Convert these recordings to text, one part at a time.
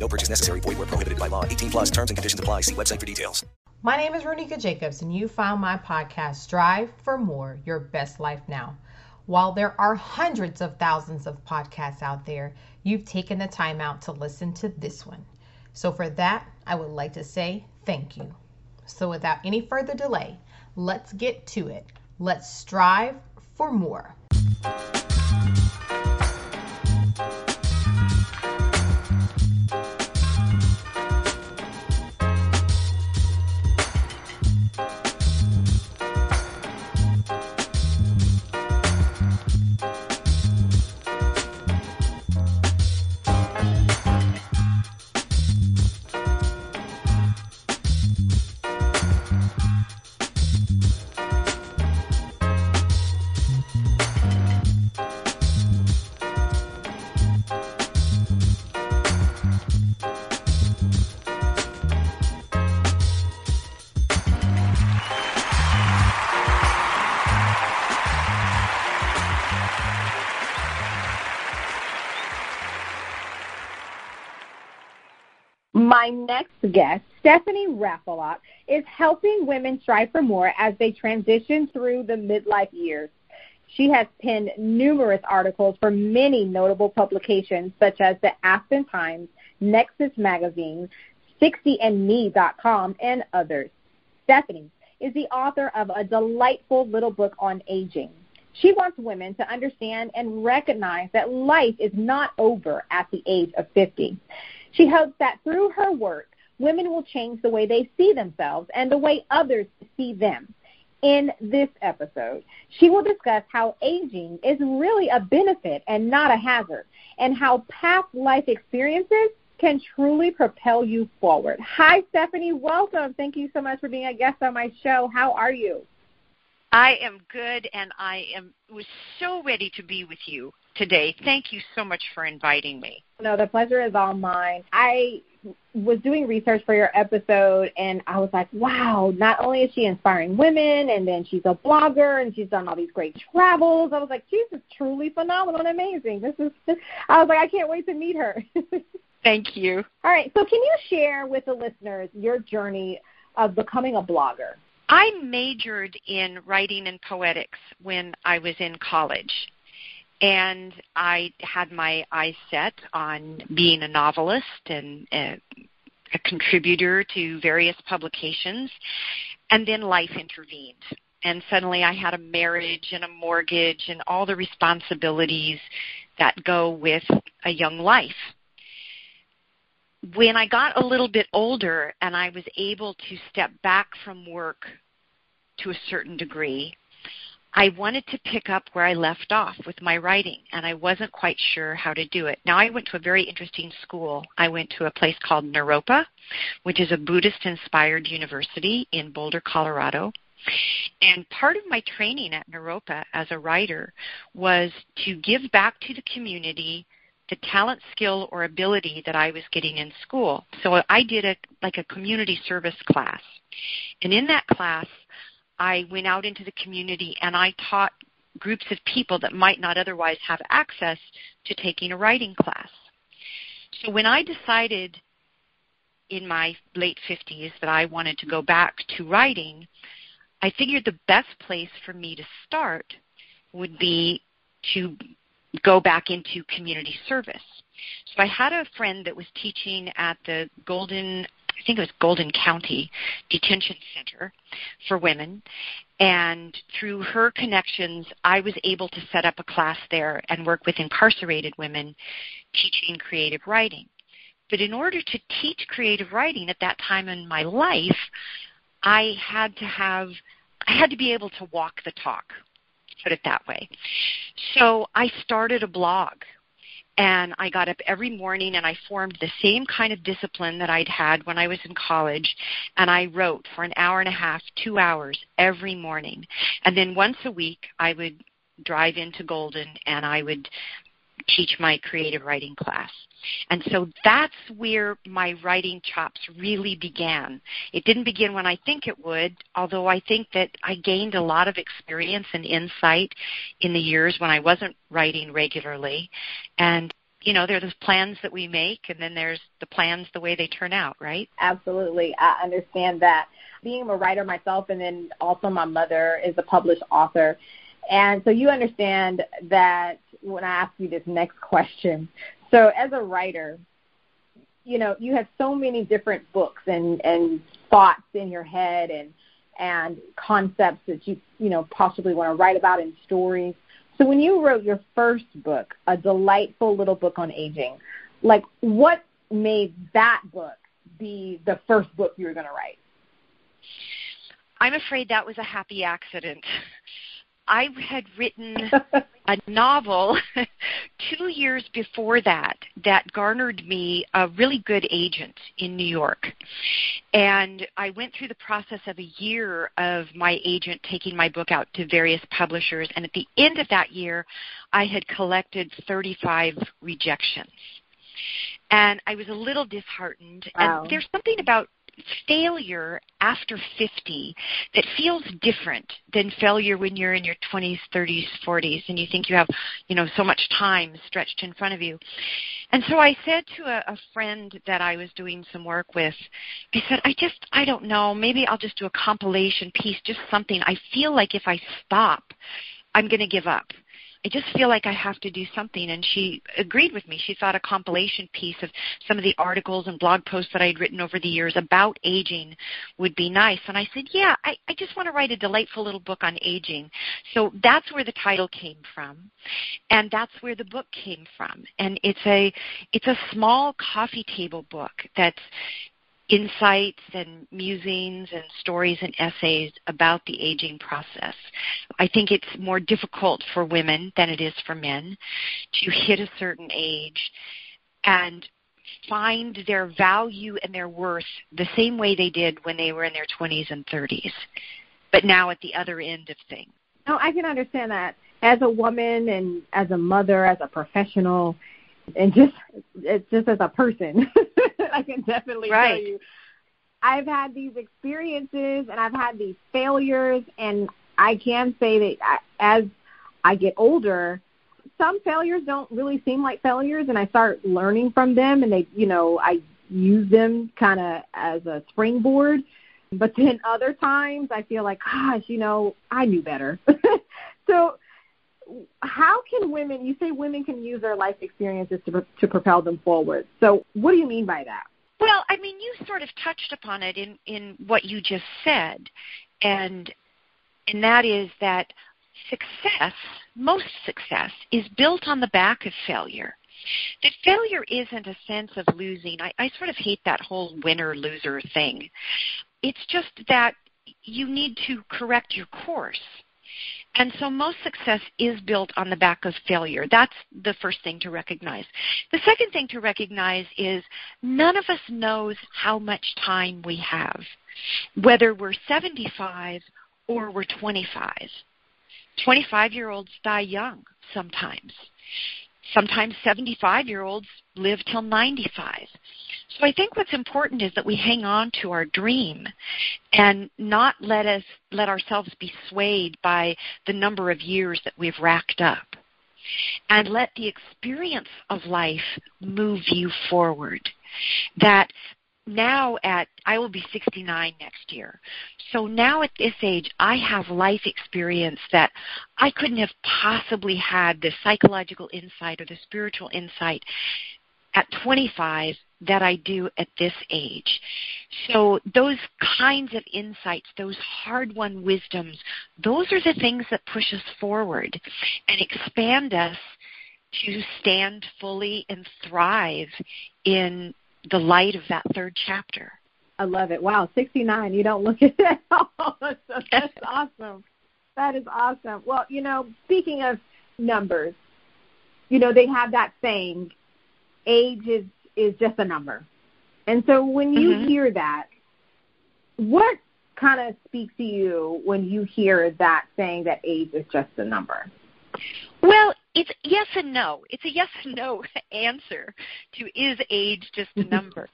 No purchase necessary. Void where prohibited by law. 18 plus terms and conditions apply. See website for details. My name is Ronika Jacobs, and you found my podcast, Strive for More Your Best Life Now. While there are hundreds of thousands of podcasts out there, you've taken the time out to listen to this one. So, for that, I would like to say thank you. So, without any further delay, let's get to it. Let's strive for more. Guest, Stephanie Raffelock, is helping women strive for more as they transition through the midlife years. She has penned numerous articles for many notable publications such as the Aspen Times, Nexus Magazine, 60andme.com, and others. Stephanie is the author of a delightful little book on aging. She wants women to understand and recognize that life is not over at the age of 50. She hopes that through her work, women will change the way they see themselves and the way others see them. In this episode, she will discuss how aging is really a benefit and not a hazard, and how past life experiences can truly propel you forward. Hi, Stephanie. Welcome. Thank you so much for being a guest on my show. How are you? I am good, and I am was so ready to be with you today. Thank you so much for inviting me. No, the pleasure is all mine. I was doing research for your episode and I was like, wow, not only is she inspiring women and then she's a blogger and she's done all these great travels. I was like, she's just truly phenomenal and amazing. This is I was like, I can't wait to meet her. Thank you. All right. So can you share with the listeners your journey of becoming a blogger? I majored in writing and poetics when I was in college and I had my eyes set on being a novelist and a, a contributor to various publications, and then life intervened. And suddenly I had a marriage and a mortgage and all the responsibilities that go with a young life. When I got a little bit older and I was able to step back from work to a certain degree, I wanted to pick up where I left off with my writing, and I wasn't quite sure how to do it. Now, I went to a very interesting school. I went to a place called Naropa, which is a Buddhist inspired university in Boulder, Colorado. And part of my training at Naropa as a writer was to give back to the community the talent, skill, or ability that I was getting in school. So I did a like a community service class. And in that class, I went out into the community and I taught groups of people that might not otherwise have access to taking a writing class. So when I decided in my late 50s that I wanted to go back to writing, I figured the best place for me to start would be to go back into community service. So I had a friend that was teaching at the Golden I think it was Golden County Detention Center for women. And through her connections, I was able to set up a class there and work with incarcerated women teaching creative writing. But in order to teach creative writing at that time in my life, I had to have I had to be able to walk the talk, put it that way. So I started a blog And I got up every morning and I formed the same kind of discipline that I'd had when I was in college. And I wrote for an hour and a half, two hours every morning. And then once a week, I would drive into Golden and I would teach my creative writing class. And so that's where my writing chops really began. It didn't begin when I think it would, although I think that I gained a lot of experience and insight in the years when I wasn't writing regularly. And you know, there are those plans that we make, and then there's the plans the way they turn out, right? Absolutely. I understand that. Being a writer myself, and then also my mother is a published author. And so you understand that when I ask you this next question, so as a writer, you know, you have so many different books and and thoughts in your head and and concepts that you you know possibly want to write about in stories. So when you wrote your first book, a delightful little book on aging, like what made that book be the first book you were going to write? I'm afraid that was a happy accident. I had written a novel two years before that that garnered me a really good agent in New York. And I went through the process of a year of my agent taking my book out to various publishers. And at the end of that year, I had collected 35 rejections. And I was a little disheartened. Wow. And there's something about failure after 50 that feels different than failure when you're in your 20s, 30s, 40s and you think you have, you know, so much time stretched in front of you. And so I said to a, a friend that I was doing some work with, I said, I just, I don't know, maybe I'll just do a compilation piece, just something. I feel like if I stop, I'm going to give up. I just feel like I have to do something. And she agreed with me. She thought a compilation piece of some of the articles and blog posts that I had written over the years about aging would be nice. And I said, yeah, I, I just want to write a delightful little book on aging. So that's where the title came from. And that's where the book came from. And it's a, it's a small coffee table book that's insights and musings and stories and essays about the aging process. I think it's more difficult for women than it is for men to hit a certain age and find their value and their worth the same way they did when they were in their 20s and 30s, but now at the other end of things. No, I can understand that. As a woman and as a mother, as a professional, and just just as a person, I can definitely right. tell you. I've had these experiences and I've had these failures, and I can say that I, as I get older, some failures don't really seem like failures, and I start learning from them, and they, you know, I use them kind of as a springboard. But then other times I feel like, gosh, you know, I knew better. so how can women you say women can use their life experiences to to propel them forward. So what do you mean by that? Well i mean you sort of touched upon it in in what you just said. And and that is that success most success is built on the back of failure. That failure isn't a sense of losing. I, I sort of hate that whole winner loser thing. It's just that you need to correct your course and so most success is built on the back of failure. That's the first thing to recognize. The second thing to recognize is none of us knows how much time we have, whether we're 75 or we're 25. 25 year olds die young sometimes. Sometimes 75 year olds live till 95. So I think what's important is that we hang on to our dream and not let us let ourselves be swayed by the number of years that we've racked up. And let the experience of life move you forward. That now at I will be 69 next year. So now at this age I have life experience that I couldn't have possibly had the psychological insight or the spiritual insight at 25 that I do at this age. So those kinds of insights, those hard-won wisdoms, those are the things that push us forward and expand us to stand fully and thrive in the light of that third chapter. I love it. Wow, 69. You don't look at that at all. So that's awesome. That is awesome. Well, you know, speaking of numbers, you know, they have that saying, age is is just a number. And so when you Mhm. hear that, what kind of speaks to you when you hear that saying that age is just a number? Well, it's yes and no. It's a yes and no answer to is age just a number.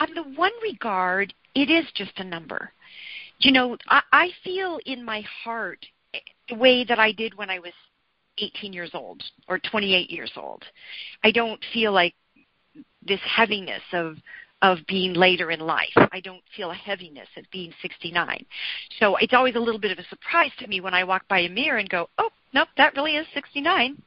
On the one regard, it is just a number. You know, I, I feel in my heart the way that I did when I was 18 years old or 28 years old. I don't feel like this heaviness of of being later in life. I don't feel a heaviness of being 69. So it's always a little bit of a surprise to me when I walk by a mirror and go, "Oh, nope, that really is 69."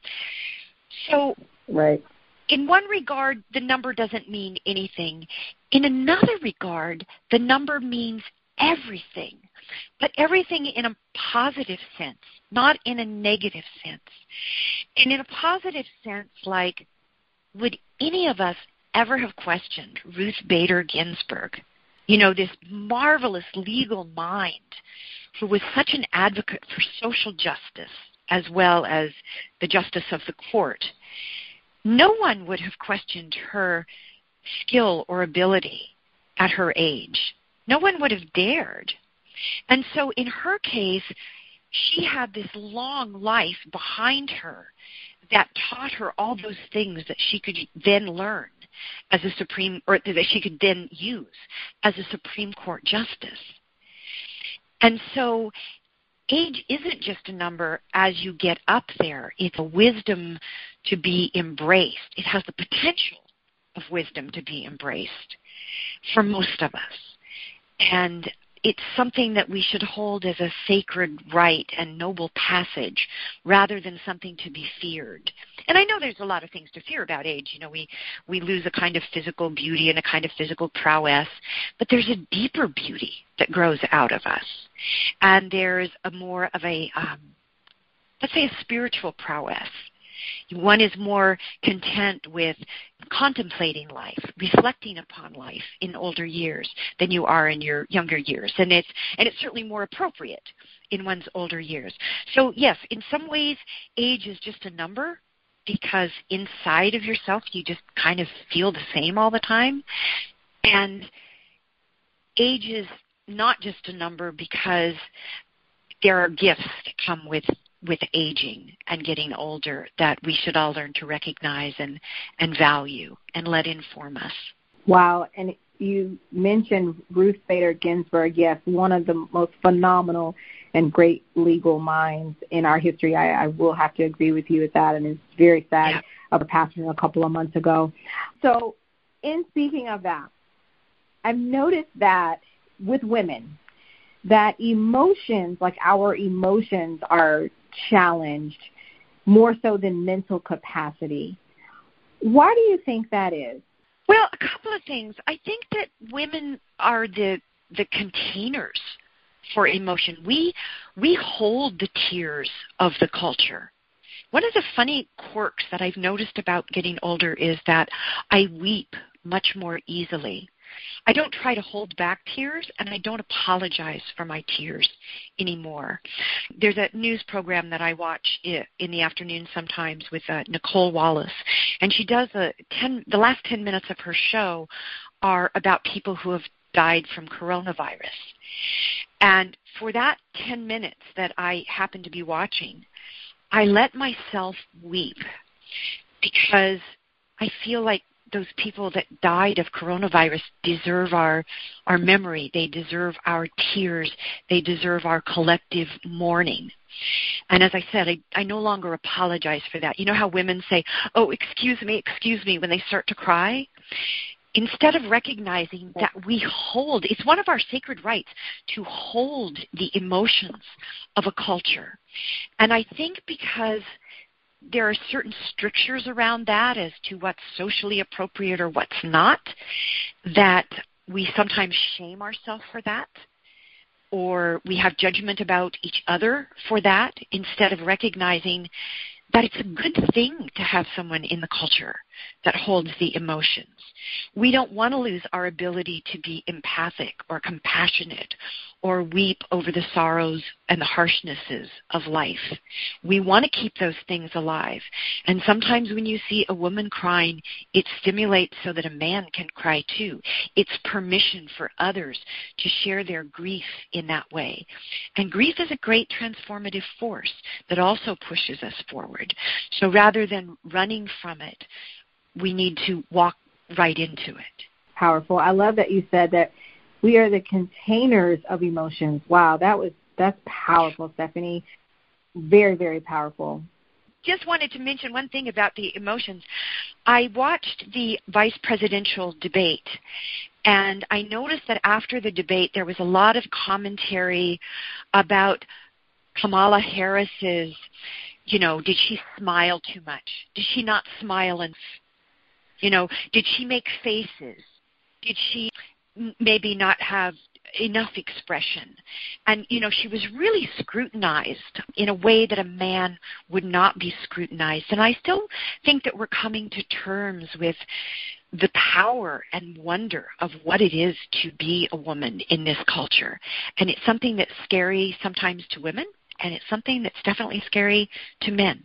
So Right. in one regard, the number doesn't mean anything. In another regard, the number means everything, but everything in a positive sense, not in a negative sense. And in a positive sense, like, would any of us ever have questioned Ruth Bader Ginsburg? You know, this marvelous legal mind who was such an advocate for social justice as well as the justice of the court no one would have questioned her skill or ability at her age. No one would have dared. And so in her case, she had this long life behind her that taught her all those things that she could then learn as a Supreme, or that she could then use as a Supreme Court justice. And so age isn't just a number as you get up there. It's a wisdom to be embraced. It has the potential of wisdom to be embraced for most of us. And it's something that we should hold as a sacred right and noble passage rather than something to be feared. And I know there's a lot of things to fear about age. You know, we, we lose a kind of physical beauty and a kind of physical prowess, but there's a deeper beauty that grows out of us. And there's a more of a, um, let's say, a spiritual prowess. One is more content with contemplating life, reflecting upon life in older years than you are in your younger years, and it's and it's certainly more appropriate in one's older years. So yes, in some ways, age is just a number because inside of yourself you just kind of feel the same all the time, and age is not just a number because there are gifts that come with with aging and getting older that we should all learn to recognize and and value and let inform us. Wow. And you mentioned Ruth Bader Ginsburg. Yes, one of the most phenomenal and great legal minds in our history. I, I will have to agree with you with that, and it's very sad Yeah. of her passing a couple of months ago. So, in speaking of that, I've noticed that with women, that emotions, like our emotions, are challenged more so than mental capacity. Why do you think that is? Well, a couple of things. I think that women are the the containers for emotion. We we hold the tears of the culture. One of the funny quirks that I've noticed about getting older is that I weep much more easily. I don't try to hold back tears and I don't apologize for my tears anymore. There's a news program that I watch in the afternoon sometimes with uh, Nicolle Wallace and she does a 10 the last 10 minutes of her show are about people who have died from coronavirus. And for that 10 minutes that I happen to be watching, I let myself weep because I feel like those people that died of coronavirus deserve our our memory. They deserve our tears. They deserve our collective mourning. And as i said i i no longer apologize for that. You know how women say oh excuse me excuse me when they start to cry? Instead of recognizing that we hold it's one of our sacred rights to hold the emotions of a culture. And i think because there are certain strictures around that as to what's socially appropriate or what's not, that we sometimes shame ourselves for that, or we have judgment about each other for that, instead of recognizing that it's a good thing to have someone in the culture that holds the emotions. We don't want to lose our ability to be empathic or compassionate or weep over the sorrows and the harshnesses of life. We want to keep those things alive. And sometimes when you see a woman crying, it stimulates so that a man can cry too. It's permission for others to share their grief in that way. And grief is a great transformative force that also pushes us forward. So rather than running from it, we need to walk right into it. Powerful. I love that you said that we are the containers of emotions. Wow, that was that's powerful, Stephanie. Very, very powerful. Just wanted to mention one thing about the emotions. I watched the vice presidential debate, and I noticed that after the debate, there was a lot of commentary about Kamala Harris's, you know, did she smile too much? Did she not smile and, You know, did she make faces? Did she maybe not have enough expression. And, you know, she was really scrutinized in a way that a man would not be scrutinized. And I still think that we're coming to terms with the power and wonder of what it is to be a woman in this culture. And it's something that's scary sometimes to women, and it's something that's definitely scary to men.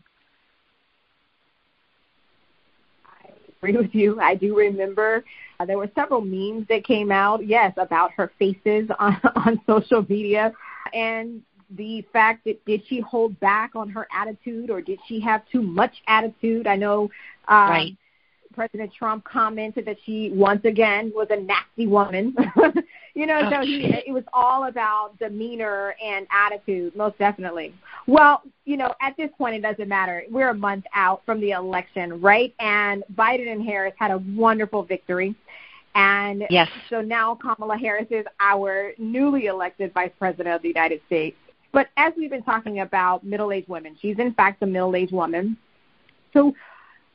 I agree with you. I do remember uh, there were several memes that came out, yes, about her faces on, on social media. And the fact that did she hold back on her attitude or did she have too much attitude? I know um, right. President Trump commented that she once again was a nasty woman. you know, so he, it was all about demeanor and attitude, most definitely. Well, you know, at this point, it doesn't matter. We're a month out from the election, right? And Biden and Harris had a wonderful victory. And yes. so now Kamala Harris is our newly elected Vice President of the United States. But as we've been talking about middle aged women, she's in fact a middle aged woman. So,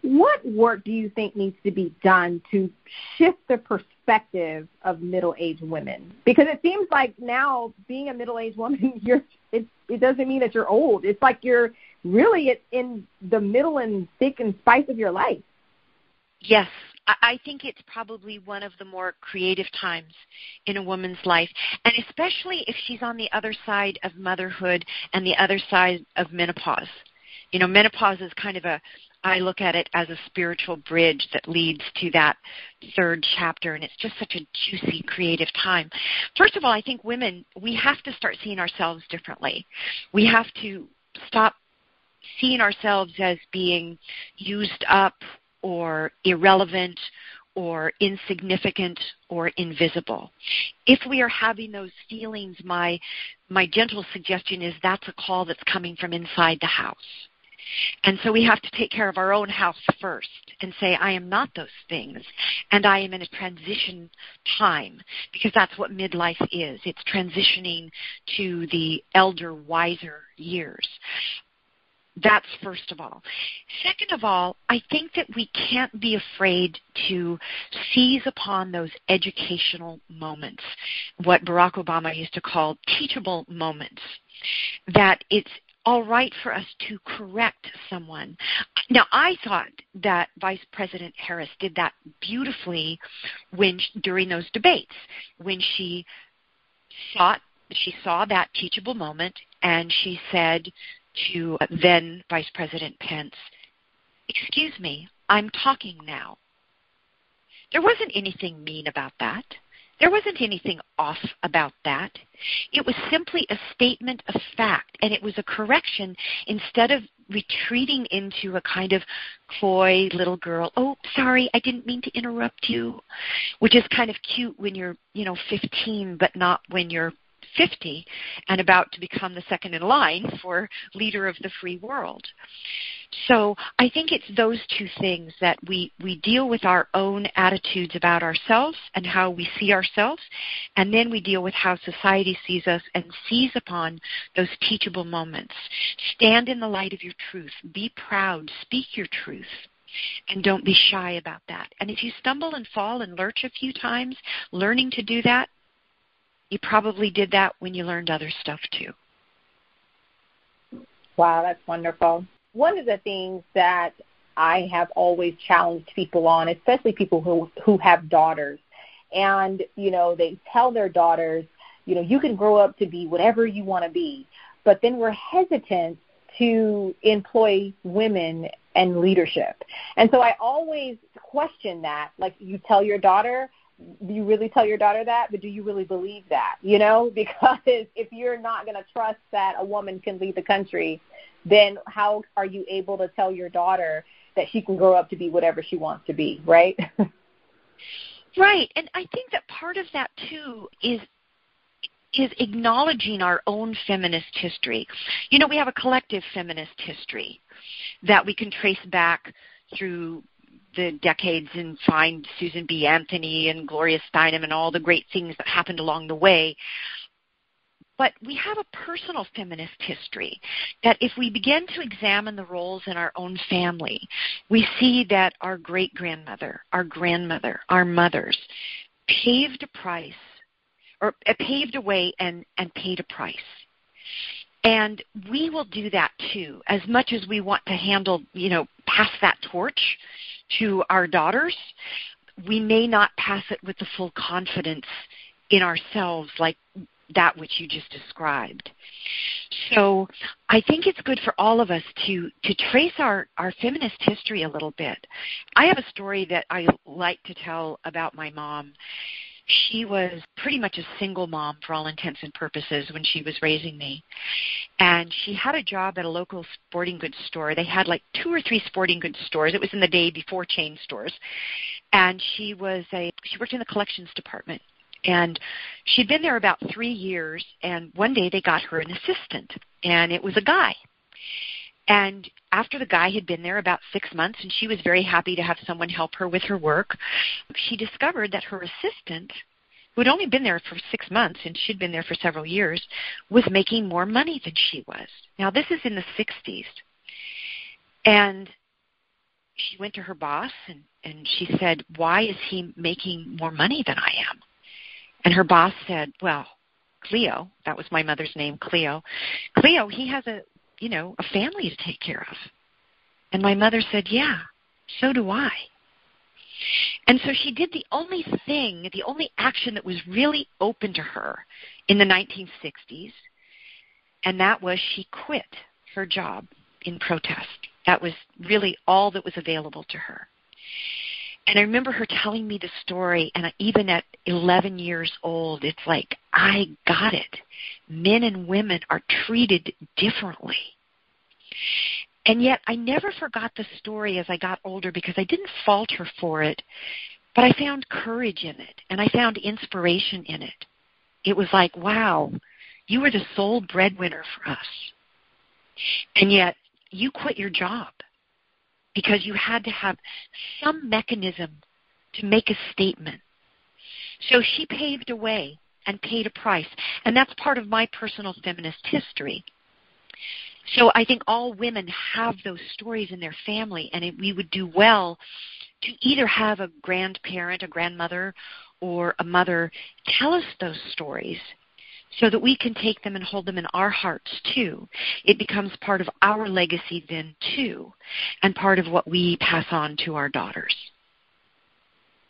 what work do you think needs to be done to shift the perspective of middle aged women? Because it seems like now being a middle aged woman, you're it, it doesn't mean that you're old. It's like you're really in the middle and thick and spice of your life. Yes, I think it's probably one of the more creative times in a woman's life, and especially if she's on the other side of motherhood and the other side of menopause. You know, menopause is kind of a I look at it as a spiritual bridge that leads to that third chapter, and it's just such a juicy, creative time. First of all, I think women, we have to start seeing ourselves differently. We have to stop seeing ourselves as being used up or irrelevant or insignificant or invisible. If we are having those feelings, my my gentle suggestion is that's a call that's coming from inside the house. And so we have to take care of our own house first and say, I am not those things. And I am in a transition time because that's what midlife is. It's transitioning to the elder, wiser years. That's first of all. Second of all, I think that we can't be afraid to seize upon those educational moments, what Barack Obama used to call teachable moments. That it's all right for us to correct someone. Now, I thought that Vice President Harris did that beautifully when during those debates when she sought she saw that teachable moment and she said to uh, then Vice President Pence, Excuse me, I'm talking now. There wasn't anything mean about that. There wasn't anything off about that. It was simply a statement of fact, and it was a correction instead of retreating into a kind of coy little girl, oh, sorry, I didn't mean to interrupt you, which is kind of cute when you're, you know, 15, but not when you're 50 and about to become the second in line for leader of the free world. So I think it's those two things that we, we deal with our own attitudes about ourselves and how we see ourselves, and then we deal with how society sees us and seize upon those teachable moments. Stand in the light of your truth. Be proud. Speak your truth and don't be shy about that. And if you stumble and fall and lurch a few times, learning to do that, you probably did that when you learned other stuff too. Wow, that's wonderful. One of the things that I have always challenged people on, especially people who who have daughters, and you know they tell their daughters, you know, you can grow up to be whatever you want to be, but then we're hesitant to employ women and leadership. And so I always question that. Like you tell your daughter, do you really tell your daughter that? But do you really believe that? You know, because if you're not going to trust that a woman can lead the country, then how are you able to tell your daughter that she can grow up to be whatever she wants to be, right? right. And I think that part of that too is is acknowledging our own feminist history. You know, we have a collective feminist history that we can trace back through the decades and find Susan B. Anthony and Gloria Steinem and all the great things that happened along the way. But we have a personal feminist history that if we begin to examine the roles in our own family, we see that our great grandmother, our grandmother, our mothers paved a price or uh, paved a way and, and paid a price. And we will do that too, as much as we want to handle, you know, pass that torch to our daughters. We may not pass it with the full confidence in ourselves like that which you just described. So I think it's good for all of us to to trace our our feminist history a little bit. I have a story that I like to tell about my mom she was pretty much a single mom for all intents and purposes when she was raising me. And she had a job at a local sporting goods store. They had like two or three sporting goods stores. It was in the day before chain stores. And she was a she worked in the collections department. And she'd been there about three years and one day they got her an assistant and it was a guy. And after the guy had been there about six months and she was very happy to have someone help her with her work, she discovered that her assistant, who had only been there for six months and she'd been there for several years, was making more money than she was. Now, this is in the 60s. And she went to her boss and, and she said, Why is he making more money than I am? And her boss said, Well, Cleo, that was my mother's name, Cleo. Cleo, he has a you know, a family to take care of. And my mother said, Yeah, so do I. And so she did the only thing, the only action that was really open to her in the 1960s, and that was she quit her job in protest. That was really all that was available to her. And I remember her telling me the story, and even at 11 years old, it's like, I got it. Men and women are treated differently. And yet, I never forgot the story as I got older because I didn't falter for it, but I found courage in it, and I found inspiration in it. It was like, wow, you were the sole breadwinner for us. And yet, you quit your job because you had to have some mechanism to make a statement. So she paved a way and paid a price. And that's part of my personal feminist history. So I think all women have those stories in their family, and it, we would do well to either have a grandparent, a grandmother, or a mother tell us those stories so that we can take them and hold them in our hearts too. It becomes part of our legacy then too, and part of what we pass on to our daughters.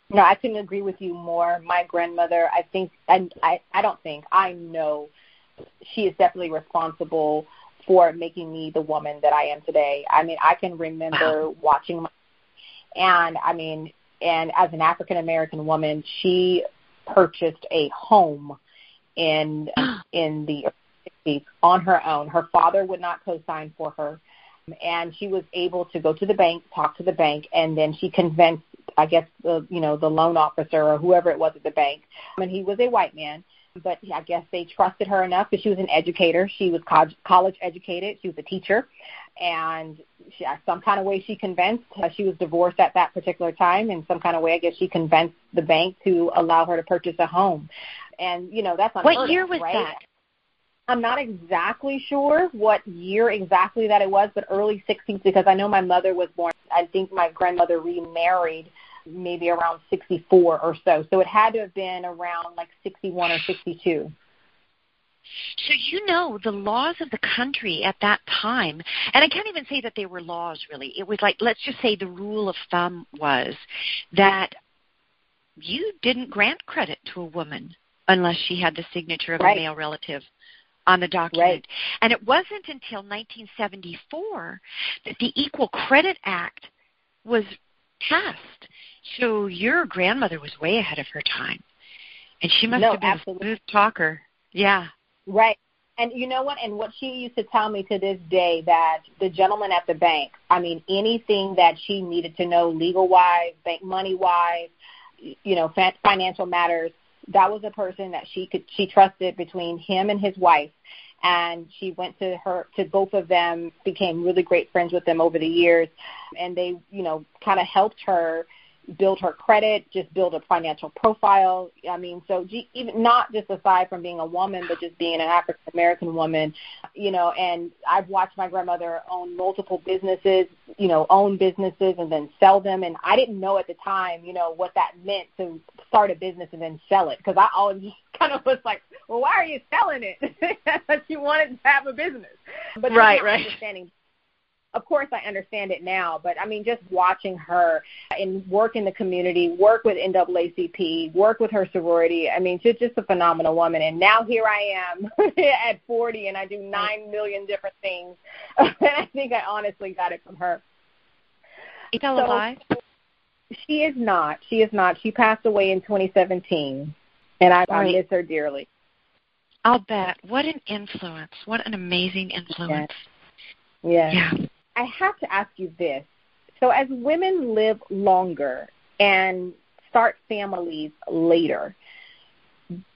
No, I couldn't agree with you more. My grandmother, I think, and I, I don't think, I know she is definitely responsible for making me the woman that I am today. I mean, I can remember wow. watching my, and I mean, and as an African American woman, she purchased a home in in the 60s on her own. Her father would not co-sign for her, and she was able to go to the bank, talk to the bank, and then she convinced, I guess, the you know the loan officer or whoever it was at the bank, and he was a white man. But I guess they trusted her enough because she was an educator. She was college educated. She was a teacher, and she, some kind of way she convinced. Uh, she was divorced at that particular time, and some kind of way I guess she convinced the bank to allow her to purchase a home and you know that's unheard what year was right? that? I'm not exactly sure what year exactly that it was, but early 60s because I know my mother was born. I think my grandmother remarried maybe around 64 or so. So it had to have been around like 61 or 62. So you know the laws of the country at that time, and I can't even say that they were laws really. It was like let's just say the rule of thumb was that you didn't grant credit to a woman unless she had the signature of right. a male relative on the document. Right. And it wasn't until 1974 that the Equal Credit Act was passed. So your grandmother was way ahead of her time. And she must No, have been absolutely. a smooth talker. Yeah. Right. And you know what? And what she used to tell me to this day that the gentleman at the bank, I mean, anything that she needed to know legal wise, bank money wise, you know, financial matters, that was a person that she could she trusted between him and his wife. And she went to her to both of them, became really great friends with them over the years, and they, you know, kind of helped her build her credit, just build a financial profile. I mean, so even not just aside from being a woman, but just being an African American woman, you know. And I've watched my grandmother own multiple businesses, you know, own businesses and then sell them. And I didn't know at the time, you know, what that meant to start a business and then sell it because I always kind of was like, well, why are you selling it? She wanted to have a business, but Right, right. Understanding of course I understand it now, but I mean just watching her and work in the community, work with NAACP, work with her sorority. I mean, she's just a phenomenal woman. And now here I am at 40 and I do 9 million different things. and I think I honestly got it from her. Is So- alive? She is not. She is not. She passed away in 2017 and I, I miss her dearly. I'll bet. What an influence. What an amazing influence. Yeah. Yeah. I have to ask you this. So, as women live longer and start families later,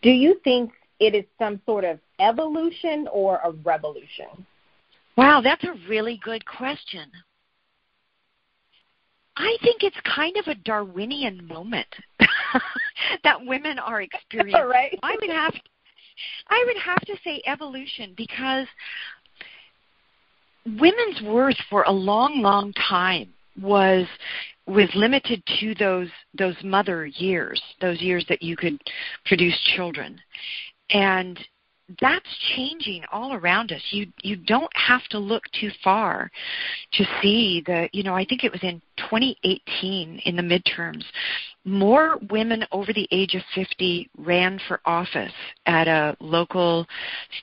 do you think it is some sort of evolution or a revolution? Wow, that's a really good question. I think it's kind of a Darwinian moment that women are experiencing. right? I would have I would have to say evolution because women's worth for a long, long time was was limited to those those mother years, those years that you could produce children. And that's changing all around us. You you don't have to look too far to see the you know, I think it was in 2018 in the midterms more women over the age of 50 ran for office at a local,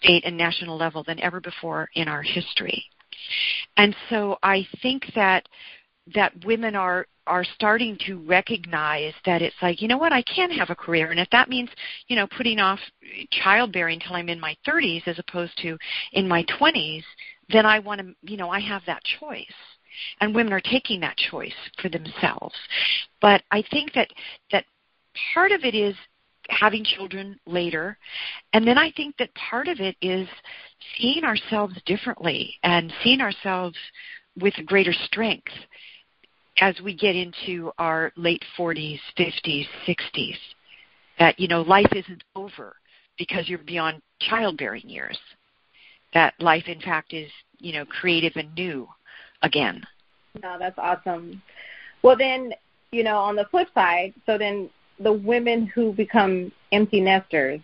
state, and national level than ever before in our history. And so I think that that women are are starting to recognize that it's like, you know what, I can have a career and if that means, you know, putting off childbearing until I'm in my 30s as opposed to in my 20s, then I want to, you know, I have that choice and women are taking that choice for themselves. But I think that that part of it is having children later, and then I think that part of it is seeing ourselves differently and seeing ourselves with greater strength as we get into our late 40s, 50s, 60s. That you know life isn't over because you're beyond childbearing years. That life, in fact, is you know creative and new again. No, that's awesome. Well, then, you know, on the flip side, so then the women who become empty nesters,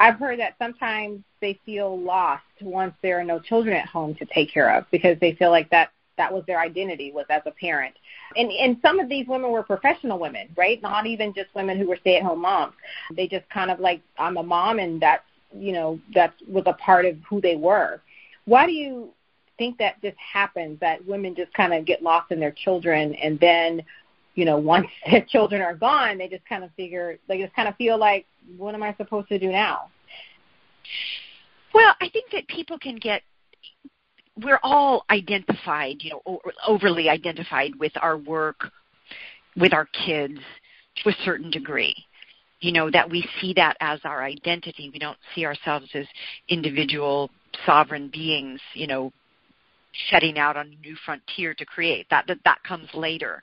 I've heard that sometimes they feel lost once there are no children at home to take care of because they feel like that that was their identity was as a parent. And and some of these women were professional women, right? Not even just women who were stay-at-home moms. They just kind of like I'm a mom and that's, you know, that was a part of who they were. Why do you think that just happens that women just kind of get lost in their children and then you know once their children are gone they just kind of figure they just kind of feel like what am i supposed to do now Well, I think that people can get we're all identified, you know, overly identified with our work, with our kids to a certain degree. You know, that we see that as our identity. We don't see ourselves as individual sovereign beings, you know, setting out on a new frontier to create. That that that comes later.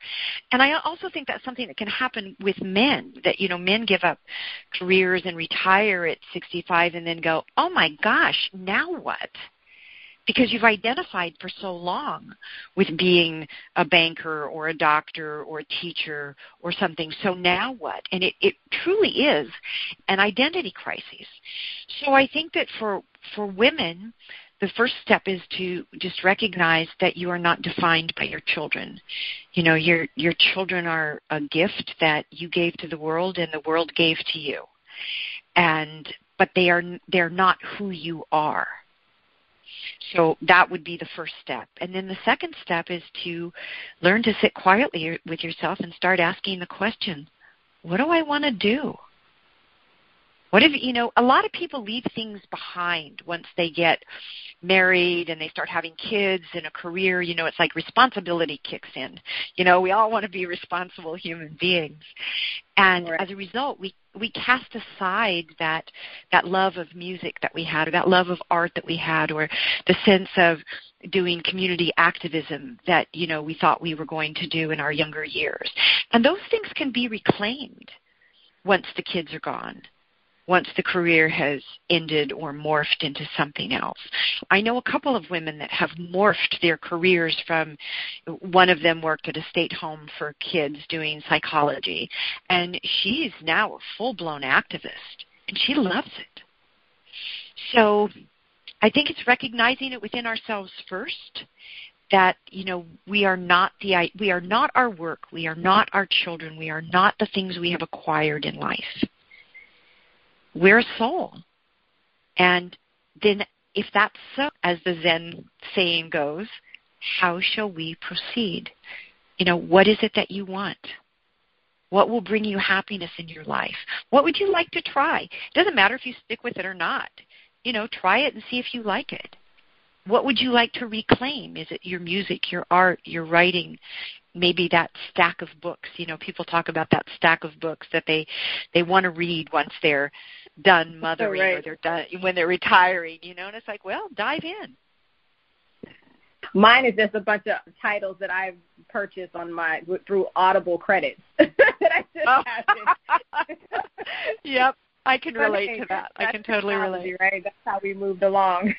And I also think that's something that can happen with men that you know men give up careers and retire at 65 and then go, "Oh my gosh, now what?" Because you've identified for so long with being a banker or a doctor or a teacher or something. So now what? And it, it truly is an identity crisis. So I think that for for women, the first step is to just recognize that you are not defined by your children. You know, your your children are a gift that you gave to the world and the world gave to you. And but they are they're not who you are. So that would be the first step. And then the second step is to learn to sit quietly with yourself and start asking the question, what do I want to do? What if, you know, a lot of people leave things behind once they get married and they start having kids and a career, you know, it's like responsibility kicks in. You know, we all want to be responsible human beings. And right. as a result, we we cast aside that that love of music that we had or that love of art that we had or the sense of doing community activism that, you know, we thought we were going to do in our younger years. And those things can be reclaimed once the kids are gone once the career has ended or morphed into something else. I know a couple of women that have morphed their careers from one of them worked at a state home for kids doing psychology and she's now a full-blown activist and she loves it. So I think it's recognizing it within ourselves first that you know we are not the we are not our work we are not our children we are not the things we have acquired in life we're soul. And then, if that's so, as the Zen saying goes, how shall we proceed? You know, what is it that you want? What will bring you happiness in your life? What would you like to try? It doesn't matter if you stick with it or not. You know, try it and see if you like it. What would you like to reclaim? Is it your music, your art, your writing, maybe that stack of books you know people talk about that stack of books that they they want to read once they're done oh, mothering right. or they're done when they're retiring, you know, and it's like, well, dive in. Mine is just a bunch of titles that I've purchased on my through Audible credits that I just oh. have. yep, I can relate to that. I can totally relate. Right, that's how we moved along.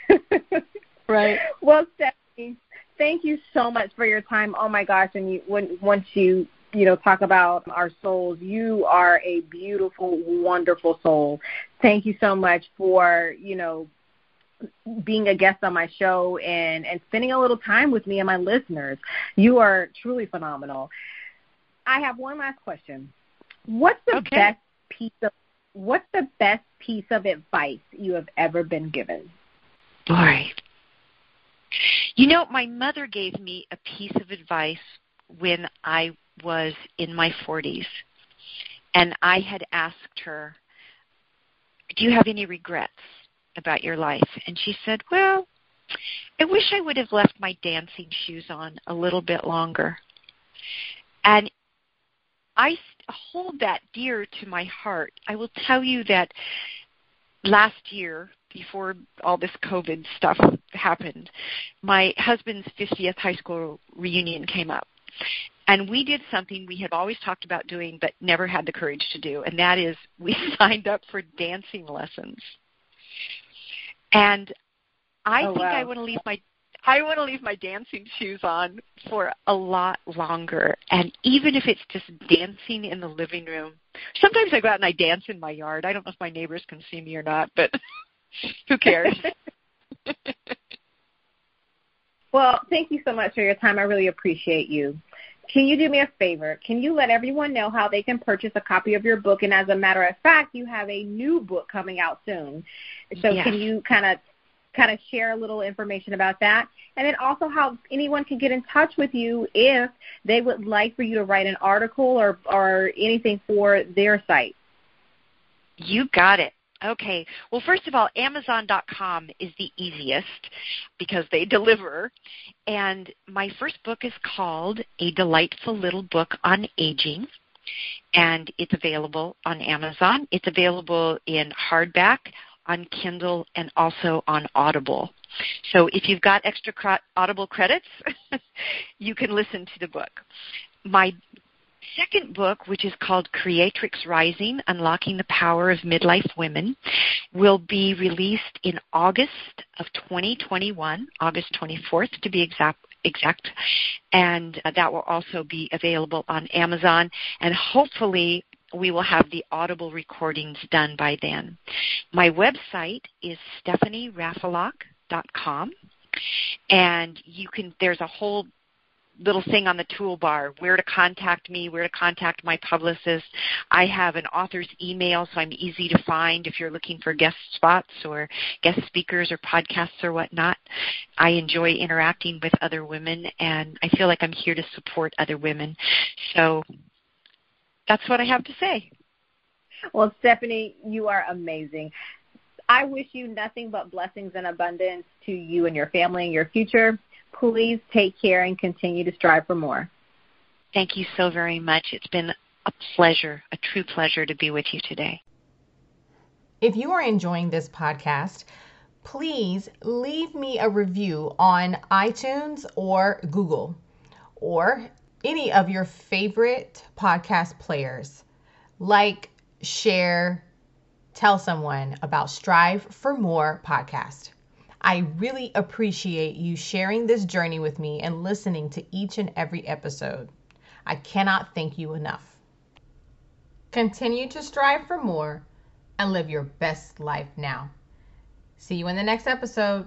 right. Well, Stephanie, thank you so much for your time. Oh my gosh, and you when once you you know, talk about our souls. You are a beautiful, wonderful soul. Thank you so much for, you know, being a guest on my show and, and spending a little time with me and my listeners. You are truly phenomenal. I have one last question. What's the okay. best piece of what's the best piece of advice you have ever been given? Boy. You know, my mother gave me a piece of advice when I was in my 40s, and I had asked her, Do you have any regrets about your life? And she said, Well, I wish I would have left my dancing shoes on a little bit longer. And I hold that dear to my heart. I will tell you that last year, before all this COVID stuff happened, my husband's 50th high school reunion came up. And we did something we had always talked about doing but never had the courage to do, and that is we signed up for dancing lessons. And I oh, think wow. I want to leave my I want to leave my dancing shoes on for a lot longer. And even if it's just dancing in the living room, sometimes I go out and I dance in my yard. I don't know if my neighbors can see me or not, but who cares? well, thank you so much for your time. I really appreciate you. Can you do me a favor? Can you let everyone know how they can purchase a copy of your book? And as a matter of fact, you have a new book coming out soon. So yes. can you kind of kind of share a little information about that? And then also how anyone can get in touch with you if they would like for you to write an article or or anything for their site. You got it. Okay. Well, first of all, Amazon.com is the easiest because they deliver. And my first book is called A Delightful Little Book on Aging. And it's available on Amazon. It's available in hardback, on Kindle, and also on Audible. So if you've got extra Audible credits, you can listen to the book. My second book, which is called Creatrix Rising Unlocking the Power of Midlife Women, will be released in August of 2021, August 24th to be exact. Exact, and uh, that will also be available on Amazon, and hopefully we will have the audible recordings done by then. My website is stephanieRaffelock.com, and you can. There's a whole little thing on the toolbar where to contact me, where to contact my publicist. I have an author's email, so I'm easy to find if you're looking for guest spots or guest speakers or podcasts or whatnot. I enjoy interacting with other women, and I feel like I'm here to support other women. So that's what I have to say. Well, Stephanie, you are amazing. I wish you nothing but blessings and abundance to you and your family and your future. Please take care and continue to strive for more. Thank you so very much. It's been a pleasure, a true pleasure to be with you today. If you are enjoying this podcast, please leave me a review on iTunes or Google or any of your favorite podcast players. Like, share, tell someone about Strive for More podcast. I really appreciate you sharing this journey with me and listening to each and every episode. I cannot thank you enough. Continue to strive for more and live your best life now. See you in the next episode.